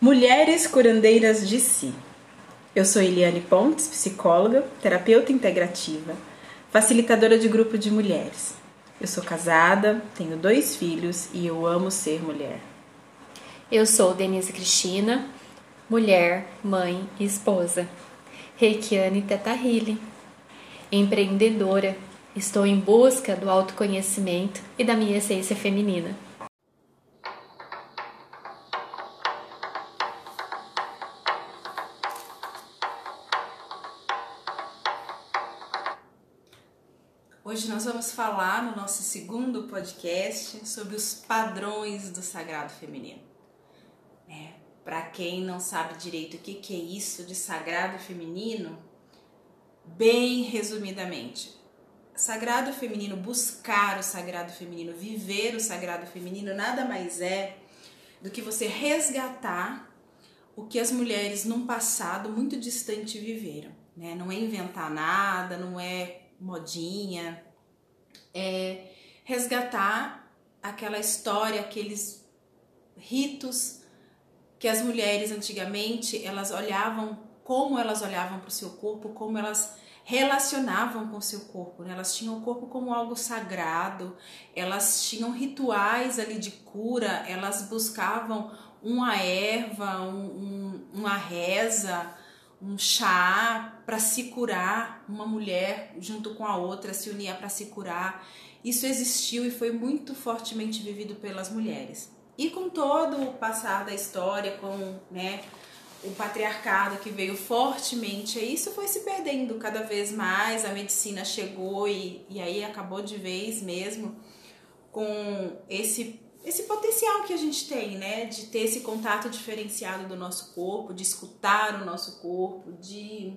Mulheres curandeiras de si. Eu sou Eliane Pontes, psicóloga, terapeuta integrativa, facilitadora de grupo de mulheres. Eu sou casada, tenho dois filhos e eu amo ser mulher. Eu sou Denise Cristina, mulher, mãe e esposa. Reikiane Teta Healing. Empreendedora, estou em busca do autoconhecimento e da minha essência feminina. Hoje nós vamos falar no nosso segundo podcast sobre os padrões do sagrado feminino. É, Para quem não sabe direito o que, que é isso de sagrado feminino, bem resumidamente, sagrado feminino, buscar o sagrado feminino, viver o sagrado feminino, nada mais é do que você resgatar o que as mulheres num passado muito distante viveram. Né? Não é inventar nada, não é modinha, é resgatar aquela história, aqueles ritos que as mulheres antigamente elas olhavam, como elas olhavam para o seu corpo, como elas relacionavam com o seu corpo, né? elas tinham o corpo como algo sagrado, elas tinham rituais ali de cura, elas buscavam uma erva, um, um, uma reza, um chá para se curar, uma mulher junto com a outra se unia para se curar. Isso existiu e foi muito fortemente vivido pelas mulheres. E com todo o passar da história, com né, o patriarcado que veio fortemente, isso foi se perdendo cada vez mais, a medicina chegou e, e aí acabou de vez mesmo com esse esse potencial que a gente tem, né, de ter esse contato diferenciado do nosso corpo, de escutar o nosso corpo, de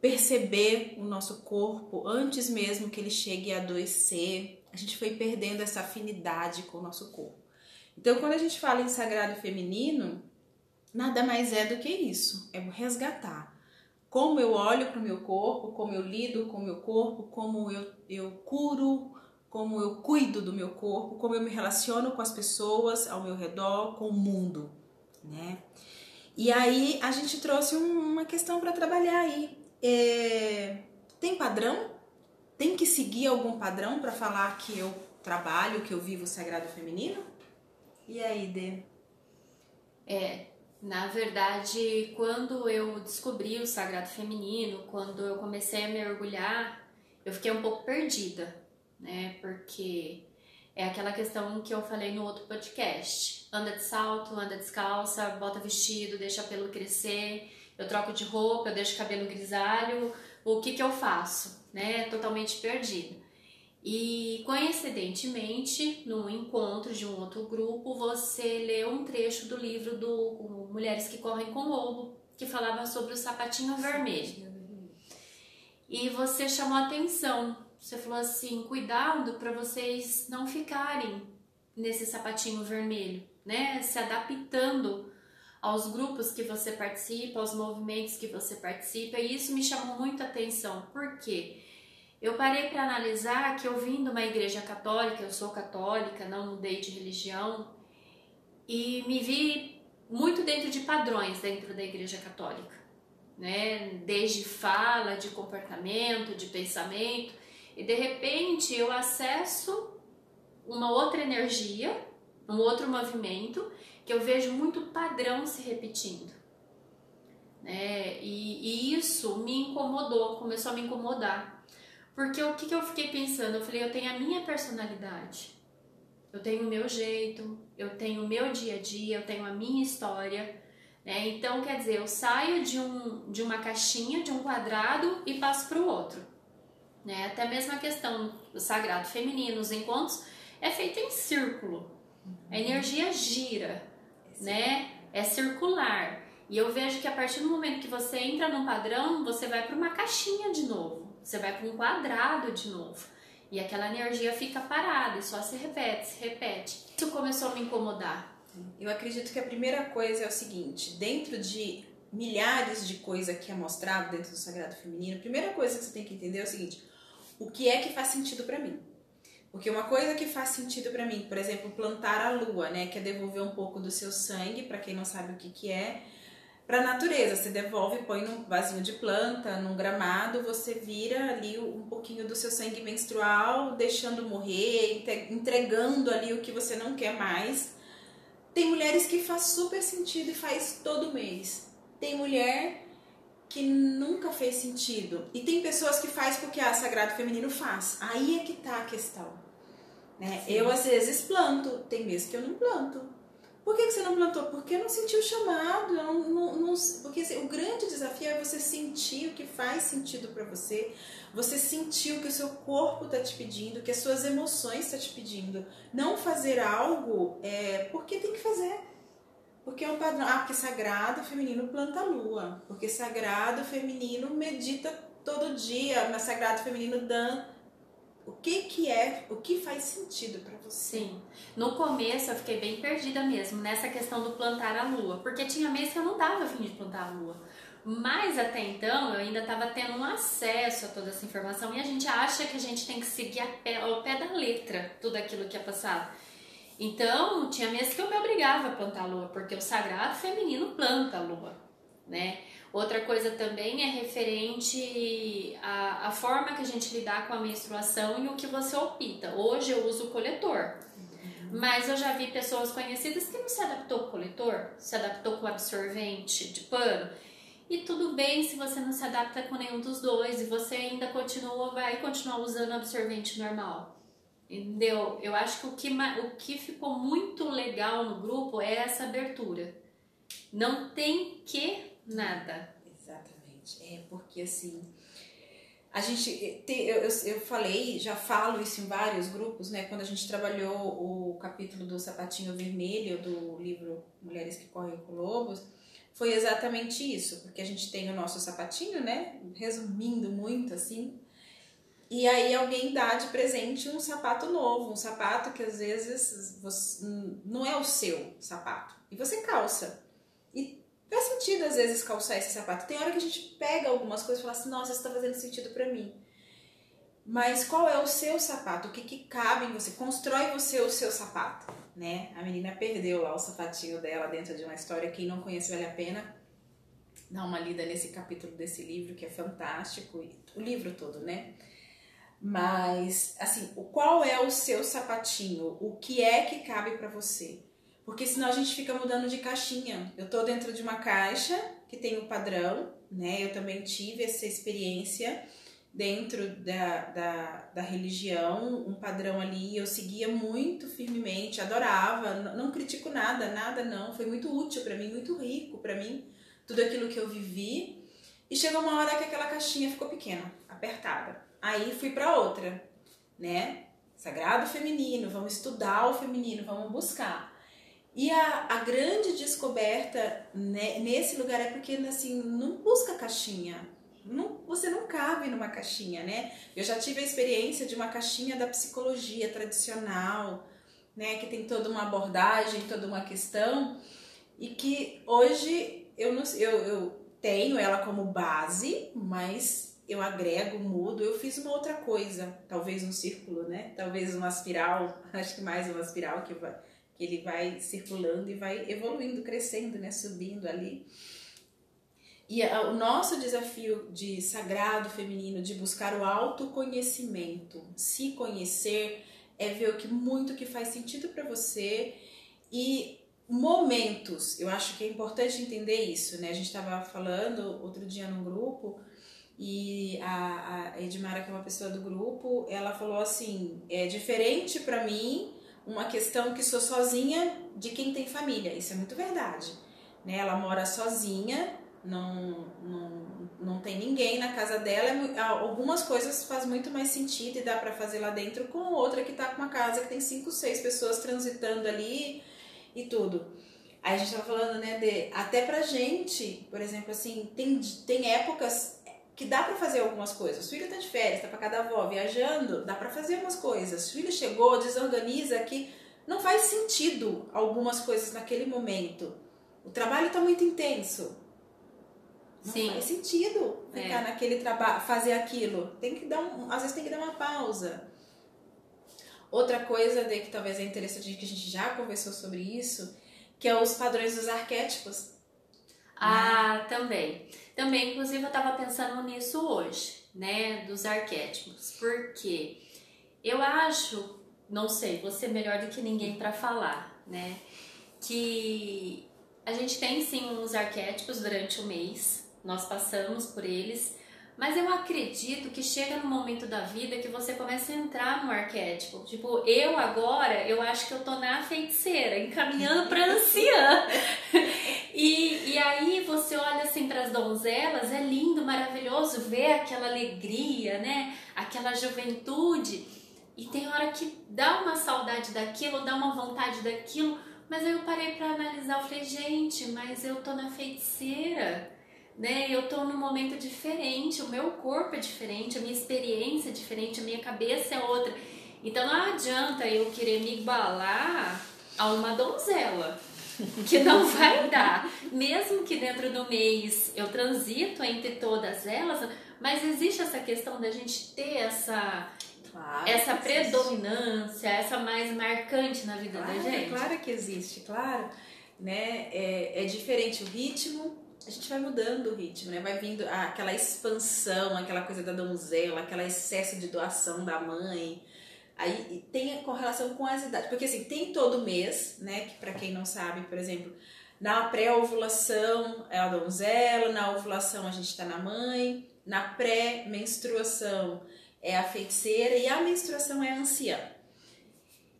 perceber o nosso corpo antes mesmo que ele chegue a adoecer. A gente foi perdendo essa afinidade com o nosso corpo. Então, quando a gente fala em sagrado feminino, nada mais é do que isso, é resgatar como eu olho para o meu corpo, como eu lido com o meu corpo, como eu, eu curo como eu cuido do meu corpo, como eu me relaciono com as pessoas ao meu redor, com o mundo, né? E aí a gente trouxe uma questão para trabalhar aí. É, tem padrão? Tem que seguir algum padrão para falar que eu trabalho, que eu vivo o sagrado feminino? E aí, Dê? É, na verdade, quando eu descobri o sagrado feminino, quando eu comecei a mergulhar, eu fiquei um pouco perdida né? Porque é aquela questão que eu falei no outro podcast. Anda de salto, anda descalça, bota vestido, deixa pelo crescer, eu troco de roupa, eu deixo cabelo grisalho, o que que eu faço, né? Totalmente perdida. E coincidentemente, num encontro de um outro grupo, você leu um trecho do livro do Mulheres que Correm com Lobo, que falava sobre o sapatinho vermelho. E você chamou atenção você falou assim, cuidado para vocês não ficarem nesse sapatinho vermelho, né? Se adaptando aos grupos que você participa, aos movimentos que você participa, e isso me chamou muito a atenção. Por quê? Eu parei para analisar que eu vim de uma igreja católica, eu sou católica, não mudei de religião, e me vi muito dentro de padrões dentro da igreja católica, né? Desde fala, de comportamento, de pensamento, e de repente eu acesso uma outra energia, um outro movimento que eu vejo muito padrão se repetindo. Né? E, e isso me incomodou, começou a me incomodar. Porque o que, que eu fiquei pensando? Eu falei, eu tenho a minha personalidade, eu tenho o meu jeito, eu tenho o meu dia a dia, eu tenho a minha história. Né? Então, quer dizer, eu saio de, um, de uma caixinha, de um quadrado e passo para o outro né? Até mesmo a questão do sagrado feminino, os encontros é feito em círculo. A energia gira, né? É circular. E eu vejo que a partir do momento que você entra num padrão, você vai para uma caixinha de novo. Você vai para um quadrado de novo. E aquela energia fica parada e só se repete, se repete. Isso começou a me incomodar. Eu acredito que a primeira coisa é o seguinte: dentro de milhares de coisas que é mostrado dentro do Sagrado Feminino, a primeira coisa que você tem que entender é o seguinte: o que é que faz sentido para mim. Porque uma coisa que faz sentido para mim, por exemplo, plantar a lua, né, que é devolver um pouco do seu sangue, para quem não sabe o que que é, para a natureza. Você devolve, põe num vasinho de planta, num gramado, você vira ali um pouquinho do seu sangue menstrual, deixando morrer, entregando ali o que você não quer mais. Tem mulheres que faz super sentido e faz todo mês. Tem mulher que nunca fez sentido. E tem pessoas que faz porque a Sagrado Feminino faz. Aí é que tá a questão. Né? Eu às vezes planto, tem meses que eu não planto. Por que, que você não plantou? Porque não sentiu o chamado. Não, não, não, porque assim, o grande desafio é você sentir o que faz sentido para você. Você sentir o que o seu corpo está te pedindo, o que as suas emoções estão tá te pedindo. Não fazer algo é, porque tem que fazer. Porque é um padrão. Ah, porque sagrado feminino planta a lua. Porque sagrado feminino medita todo dia. Mas sagrado feminino dan o que que é, o que faz sentido para você. Sim. No começo eu fiquei bem perdida mesmo nessa questão do plantar a lua, porque tinha meses que eu não dava fim de plantar a lua. Mas até então eu ainda estava tendo um acesso a toda essa informação e a gente acha que a gente tem que seguir ao pé da letra tudo aquilo que é passado. Então, tinha meses que eu me obrigava a plantar a lua, porque o sagrado feminino planta a lua, né? Outra coisa também é referente à, à forma que a gente lidar com a menstruação e o que você opta. Hoje eu uso o coletor, uhum. mas eu já vi pessoas conhecidas que não se adaptou com o coletor, se adaptou com absorvente de pano. E tudo bem se você não se adapta com nenhum dos dois e você ainda continua, vai continuar usando absorvente normal. Entendeu? Eu acho que o que, o que ficou muito legal no grupo é essa abertura. Não tem que nada. Exatamente. É porque assim. A gente, tem, eu, eu falei, já falo isso em vários grupos, né? Quando a gente trabalhou o capítulo do sapatinho vermelho do livro Mulheres que Correm com Lobos, foi exatamente isso, porque a gente tem o nosso sapatinho, né? Resumindo muito assim. E aí alguém dá de presente um sapato novo, um sapato que às vezes você, não é o seu sapato. E você calça. E Faz sentido às vezes calçar esse sapato. Tem hora que a gente pega algumas coisas e fala assim, nossa, isso tá fazendo sentido para mim. Mas qual é o seu sapato? O que, que cabe em você? Constrói você o seu sapato, né? A menina perdeu lá o sapatinho dela dentro de uma história. Quem não conhece, vale a pena dar uma lida nesse capítulo desse livro, que é fantástico. O livro todo, né? Mas, assim, qual é o seu sapatinho? O que é que cabe para você? Porque senão a gente fica mudando de caixinha. Eu tô dentro de uma caixa que tem um padrão, né? Eu também tive essa experiência dentro da, da, da religião, um padrão ali, eu seguia muito firmemente, adorava, não critico nada, nada não, foi muito útil para mim, muito rico para mim, tudo aquilo que eu vivi. E chegou uma hora que aquela caixinha ficou pequena, apertada. Aí fui para outra, né? Sagrado feminino, vamos estudar o feminino, vamos buscar. E a, a grande descoberta né, nesse lugar é porque assim, não busca caixinha. Não, você não cabe numa caixinha, né? Eu já tive a experiência de uma caixinha da psicologia tradicional, né? Que tem toda uma abordagem, toda uma questão, e que hoje eu, não, eu, eu tenho ela como base, mas eu agrego, mudo, eu fiz uma outra coisa, talvez um círculo, né? Talvez uma espiral, acho que mais uma espiral que vai que ele vai circulando e vai evoluindo, crescendo, né, subindo ali. E o nosso desafio de sagrado feminino, de buscar o autoconhecimento, se conhecer, é ver o que muito que faz sentido para você e momentos. Eu acho que é importante entender isso, né? A gente estava falando outro dia num grupo e a, a Edmara, que é uma pessoa do grupo, ela falou assim: é diferente para mim uma questão que sou sozinha de quem tem família. Isso é muito verdade. Né? Ela mora sozinha, não, não, não tem ninguém na casa dela. É algumas coisas faz muito mais sentido e dá para fazer lá dentro com outra que tá com uma casa que tem cinco, seis pessoas transitando ali e tudo. Aí a gente tava falando, né, de até pra gente, por exemplo, assim, tem, tem épocas que dá para fazer algumas coisas. O filho tá de férias, tá para cada avó viajando, dá para fazer umas coisas. O filho chegou, desorganiza aqui, não faz sentido algumas coisas naquele momento. O trabalho tá muito intenso. Não Sim. faz sentido ficar é. naquele trabalho, fazer aquilo. Tem que dar um, às vezes tem que dar uma pausa. Outra coisa de que talvez é interessante, que a gente já conversou sobre isso, que é os padrões dos arquétipos. Ah, né? também. Também, inclusive, eu estava pensando nisso hoje, né? Dos arquétipos. Porque eu acho, não sei, você melhor do que ninguém para falar, né? Que a gente tem sim uns arquétipos durante o mês, nós passamos por eles, mas eu acredito que chega no momento da vida que você começa a entrar no arquétipo. Tipo, eu agora, eu acho que eu tô na feiticeira, encaminhando pra anciã. e, e aí você olha assim para as donzelas, é lindo, maravilhoso ver aquela alegria, né? Aquela juventude. E tem hora que dá uma saudade daquilo, dá uma vontade daquilo, mas aí eu parei para analisar, eu falei, gente, mas eu tô na feiticeira né? Eu tô num momento diferente, o meu corpo é diferente, a minha experiência é diferente, a minha cabeça é outra. Então não adianta eu querer me igualar a uma donzela, que não vai dar. Mesmo que dentro do mês eu transito entre todas elas, mas existe essa questão da gente ter essa Claro essa predominância, essa mais marcante na vida claro, da gente. Claro que existe, claro. Né? É, é diferente o ritmo, a gente vai mudando o ritmo, né? Vai vindo aquela expansão, aquela coisa da donzela, aquele excesso de doação da mãe. Aí tem a correlação com as idades, porque assim, tem todo mês, né? Que para quem não sabe, por exemplo, na pré-ovulação é a donzela, na ovulação a gente está na mãe, na pré-menstruação é a feiticeira e a menstruação é a anciã.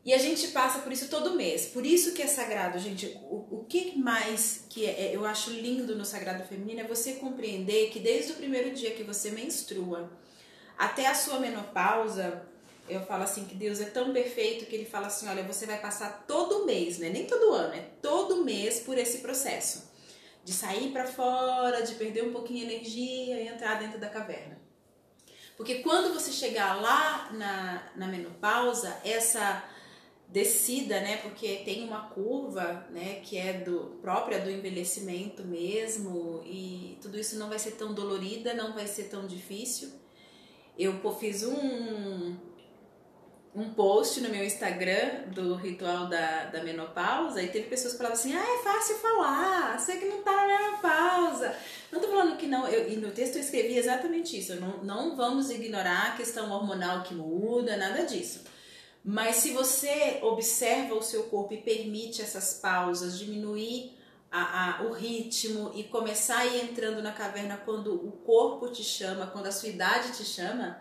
E a gente passa por isso todo mês. Por isso que é sagrado, gente. O, o que mais que é, eu acho lindo no sagrado feminino é você compreender que desde o primeiro dia que você menstrua até a sua menopausa, eu falo assim que Deus é tão perfeito que ele fala assim, olha, você vai passar todo mês, né? Nem todo ano, é todo mês por esse processo de sair para fora, de perder um pouquinho de energia e entrar dentro da caverna. Porque quando você chegar lá na, na menopausa, essa descida, né? Porque tem uma curva, né? Que é do própria do envelhecimento mesmo e tudo isso não vai ser tão dolorida, não vai ser tão difícil. Eu fiz um um post no meu Instagram do ritual da, da menopausa e teve pessoas que falavam assim: ah, é fácil falar, sei que não tá na menopausa. Não tô falando que não, eu, e no texto eu escrevi exatamente isso: não, não vamos ignorar a questão hormonal que muda, nada disso. Mas se você observa o seu corpo e permite essas pausas, diminuir a, a, o ritmo e começar a ir entrando na caverna quando o corpo te chama, quando a sua idade te chama,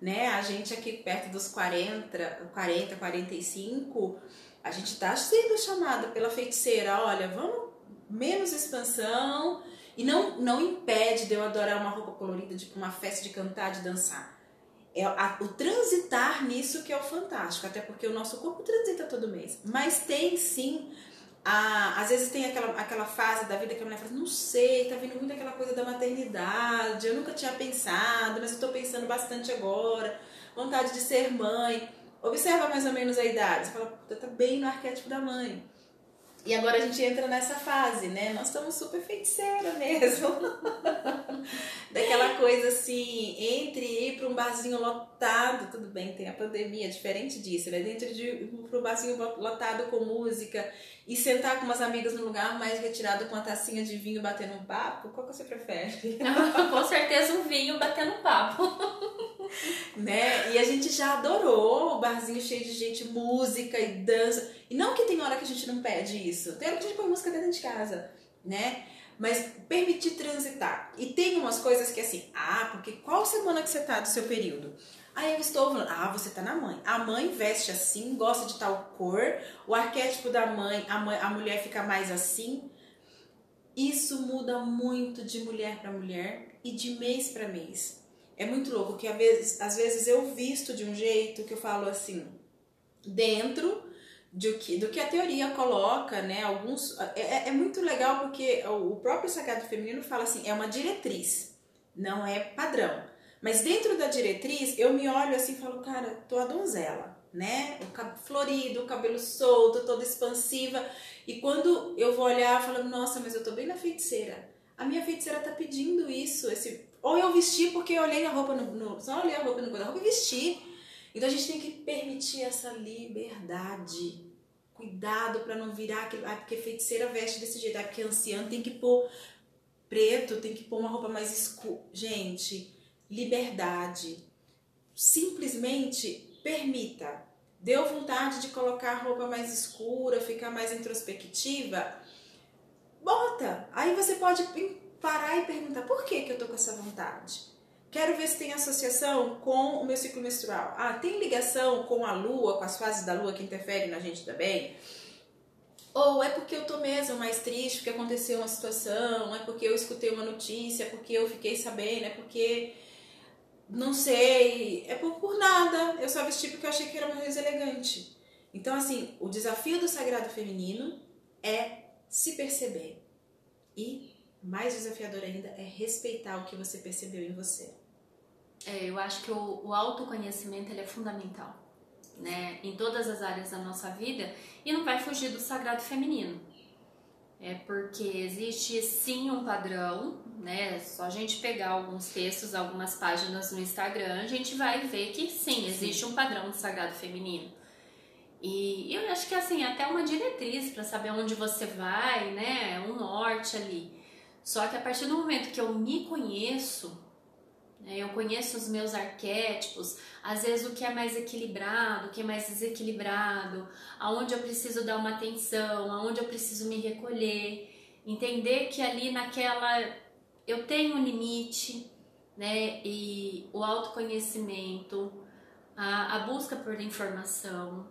né? A gente aqui perto dos 40, 40, 45, a gente está sendo chamada pela feiticeira, olha, vamos menos expansão. E não não impede de eu adorar uma roupa colorida, tipo uma festa de cantar, de dançar é a, o transitar nisso que é o fantástico, até porque o nosso corpo transita todo mês. Mas tem sim, a, às vezes tem aquela, aquela fase da vida que a mulher fala, não sei, tá vindo muito aquela coisa da maternidade, eu nunca tinha pensado, mas eu tô pensando bastante agora, vontade de ser mãe. Observa mais ou menos a idade, você fala, tá bem no arquétipo da mãe. E agora a gente entra nessa fase, né? Nós estamos super feiticeira mesmo. Daquela coisa assim, entre ir para um barzinho lotado, tudo bem, tem a pandemia, diferente disso, né? Dentro de ir para um barzinho lotado com música e sentar com umas amigas num lugar mais retirado com uma tacinha de vinho batendo um papo, qual que você prefere? com certeza um vinho batendo um papo. né? E a gente já adorou o barzinho cheio de gente, música e dança. E não que tem hora que a gente não pede isso. Tem hora que a gente põe música dentro de casa, né? Mas permitir transitar. E tem umas coisas que assim, ah, porque qual semana que você tá do seu período? Aí eu estou falando, ah, você tá na mãe. A mãe veste assim, gosta de tal cor, o arquétipo da mãe, a, mãe, a mulher fica mais assim. Isso muda muito de mulher para mulher e de mês para mês. É muito louco que às vezes, às vezes eu visto de um jeito que eu falo assim, dentro do que, do que a teoria coloca, né? Alguns é, é, é muito legal porque o próprio sagrado feminino fala assim, é uma diretriz, não é padrão. Mas dentro da diretriz, eu me olho assim e falo, cara, tô a donzela, né? O cabelo florido, o cabelo solto, toda expansiva. E quando eu vou olhar, falo, nossa, mas eu tô bem na feiticeira. A minha feiticeira tá pedindo isso, esse ou eu vesti porque eu olhei a roupa no, no só olhei a roupa no guarda-roupa e vesti. Então a gente tem que permitir essa liberdade. Cuidado para não virar aquele. Ah, porque feiticeira veste desse jeito. Ah, porque anciã tem que pôr preto, tem que pôr uma roupa mais escura. Gente, liberdade. Simplesmente permita. Deu vontade de colocar roupa mais escura, ficar mais introspectiva? Bota! Aí você pode parar e perguntar por que, que eu tô com essa vontade? Quero ver se tem associação com o meu ciclo menstrual. Ah, tem ligação com a lua, com as fases da lua que interferem na gente também? Ou é porque eu tô mesmo mais triste porque aconteceu uma situação, é porque eu escutei uma notícia, é porque eu fiquei sabendo, é porque não sei, é por, por nada. Eu só vesti porque eu achei que era uma coisa elegante. Então, assim, o desafio do sagrado feminino é se perceber. E mais desafiador ainda é respeitar o que você percebeu em você. É, eu acho que o, o autoconhecimento ele é fundamental, né? Em todas as áreas da nossa vida e não vai fugir do sagrado feminino. É porque existe sim um padrão, né? Só a gente pegar alguns textos, algumas páginas no Instagram, a gente vai ver que sim, existe sim. um padrão do sagrado feminino. E eu acho que assim, até uma diretriz para saber onde você vai, né? Um norte ali. Só que a partir do momento que eu me conheço? Eu conheço os meus arquétipos, às vezes o que é mais equilibrado, o que é mais desequilibrado, aonde eu preciso dar uma atenção, aonde eu preciso me recolher, entender que ali naquela eu tenho um limite, né? E o autoconhecimento, a, a busca por informação,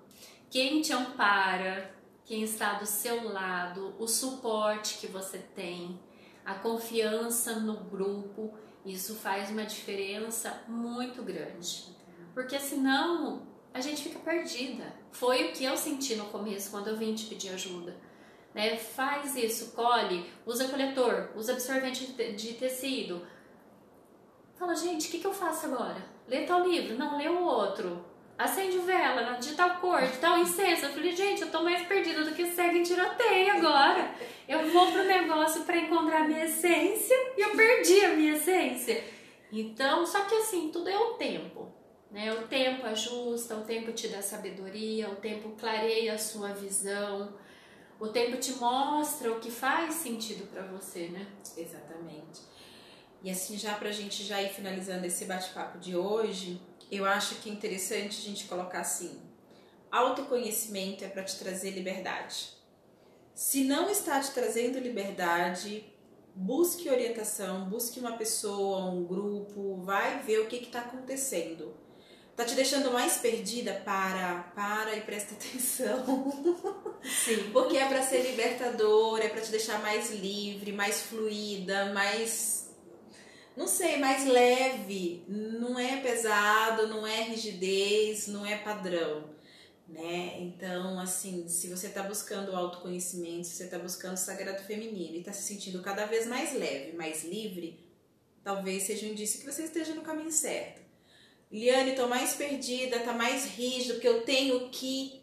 quem te ampara, quem está do seu lado, o suporte que você tem, a confiança no grupo isso faz uma diferença muito grande. Porque senão a gente fica perdida. Foi o que eu senti no começo quando eu vim te pedir ajuda. Né? Faz isso, colhe, usa coletor, usa absorvente de tecido. Fala, gente, o que, que eu faço agora? Lê tal livro? Não, lê o outro acende vela de tal cor, de tal incenso. Eu falei, gente, eu tô mais perdida do que segue em tiroteio agora. Eu vou pro negócio para encontrar minha essência e eu perdi a minha essência. Então, só que assim, tudo é o tempo. Né? O tempo ajusta, o tempo te dá sabedoria, o tempo clareia a sua visão, o tempo te mostra o que faz sentido para você, né? Exatamente. E assim, já pra gente já ir finalizando esse bate-papo de hoje, eu acho que é interessante a gente colocar assim: autoconhecimento é para te trazer liberdade. Se não está te trazendo liberdade, busque orientação, busque uma pessoa, um grupo, vai ver o que está acontecendo. Tá te deixando mais perdida? Para, para e presta atenção. Sim. Porque é para ser libertador, é para te deixar mais livre, mais fluida, mais não sei, mais leve, não é pesado, não é rigidez, não é padrão, né? Então, assim, se você está buscando autoconhecimento, se você está buscando o sagrado feminino e está se sentindo cada vez mais leve, mais livre, talvez seja um indício que você esteja no caminho certo. Liane, tô mais perdida, tá mais rígido, que eu tenho que.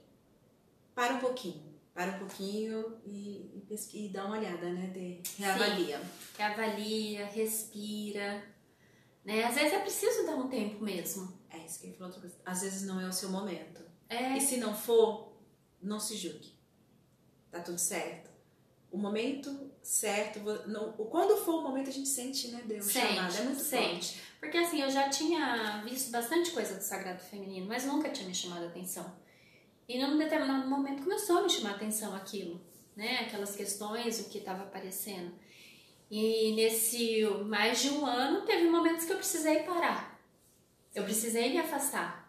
Para um pouquinho para um pouquinho e, e, e dá uma olhada, né? De, reavalia. Sim, reavalia, respira. Né? Às vezes é preciso dar um tempo mesmo. É isso que ele falou outra coisa. Às vezes não é o seu momento. É. E se não for, não se julgue. Tá tudo certo. O momento certo, não, quando for o momento a gente sente, né, Deus sente, chamado, é muito sente. Forte. Porque assim, eu já tinha visto bastante coisa do sagrado feminino, mas nunca tinha me chamado a atenção. E num determinado momento começou a me chamar a atenção aquilo, né? Aquelas questões, o que estava aparecendo. E nesse mais de um ano, teve momentos que eu precisei parar. Eu precisei me afastar.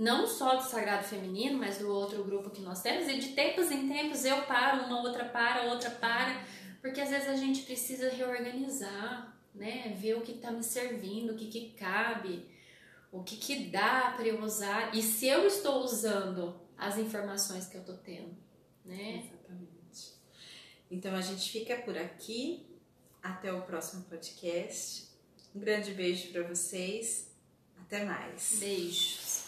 Não só do Sagrado Feminino, mas do outro grupo que nós temos. E de tempos em tempos eu paro, uma outra para, outra para. Porque às vezes a gente precisa reorganizar, né? Ver o que está me servindo, o que, que cabe, o que, que dá para eu usar. E se eu estou usando as informações que eu tô tendo, né? Exatamente. Então a gente fica por aqui. Até o próximo podcast. Um grande beijo para vocês. Até mais. Beijo.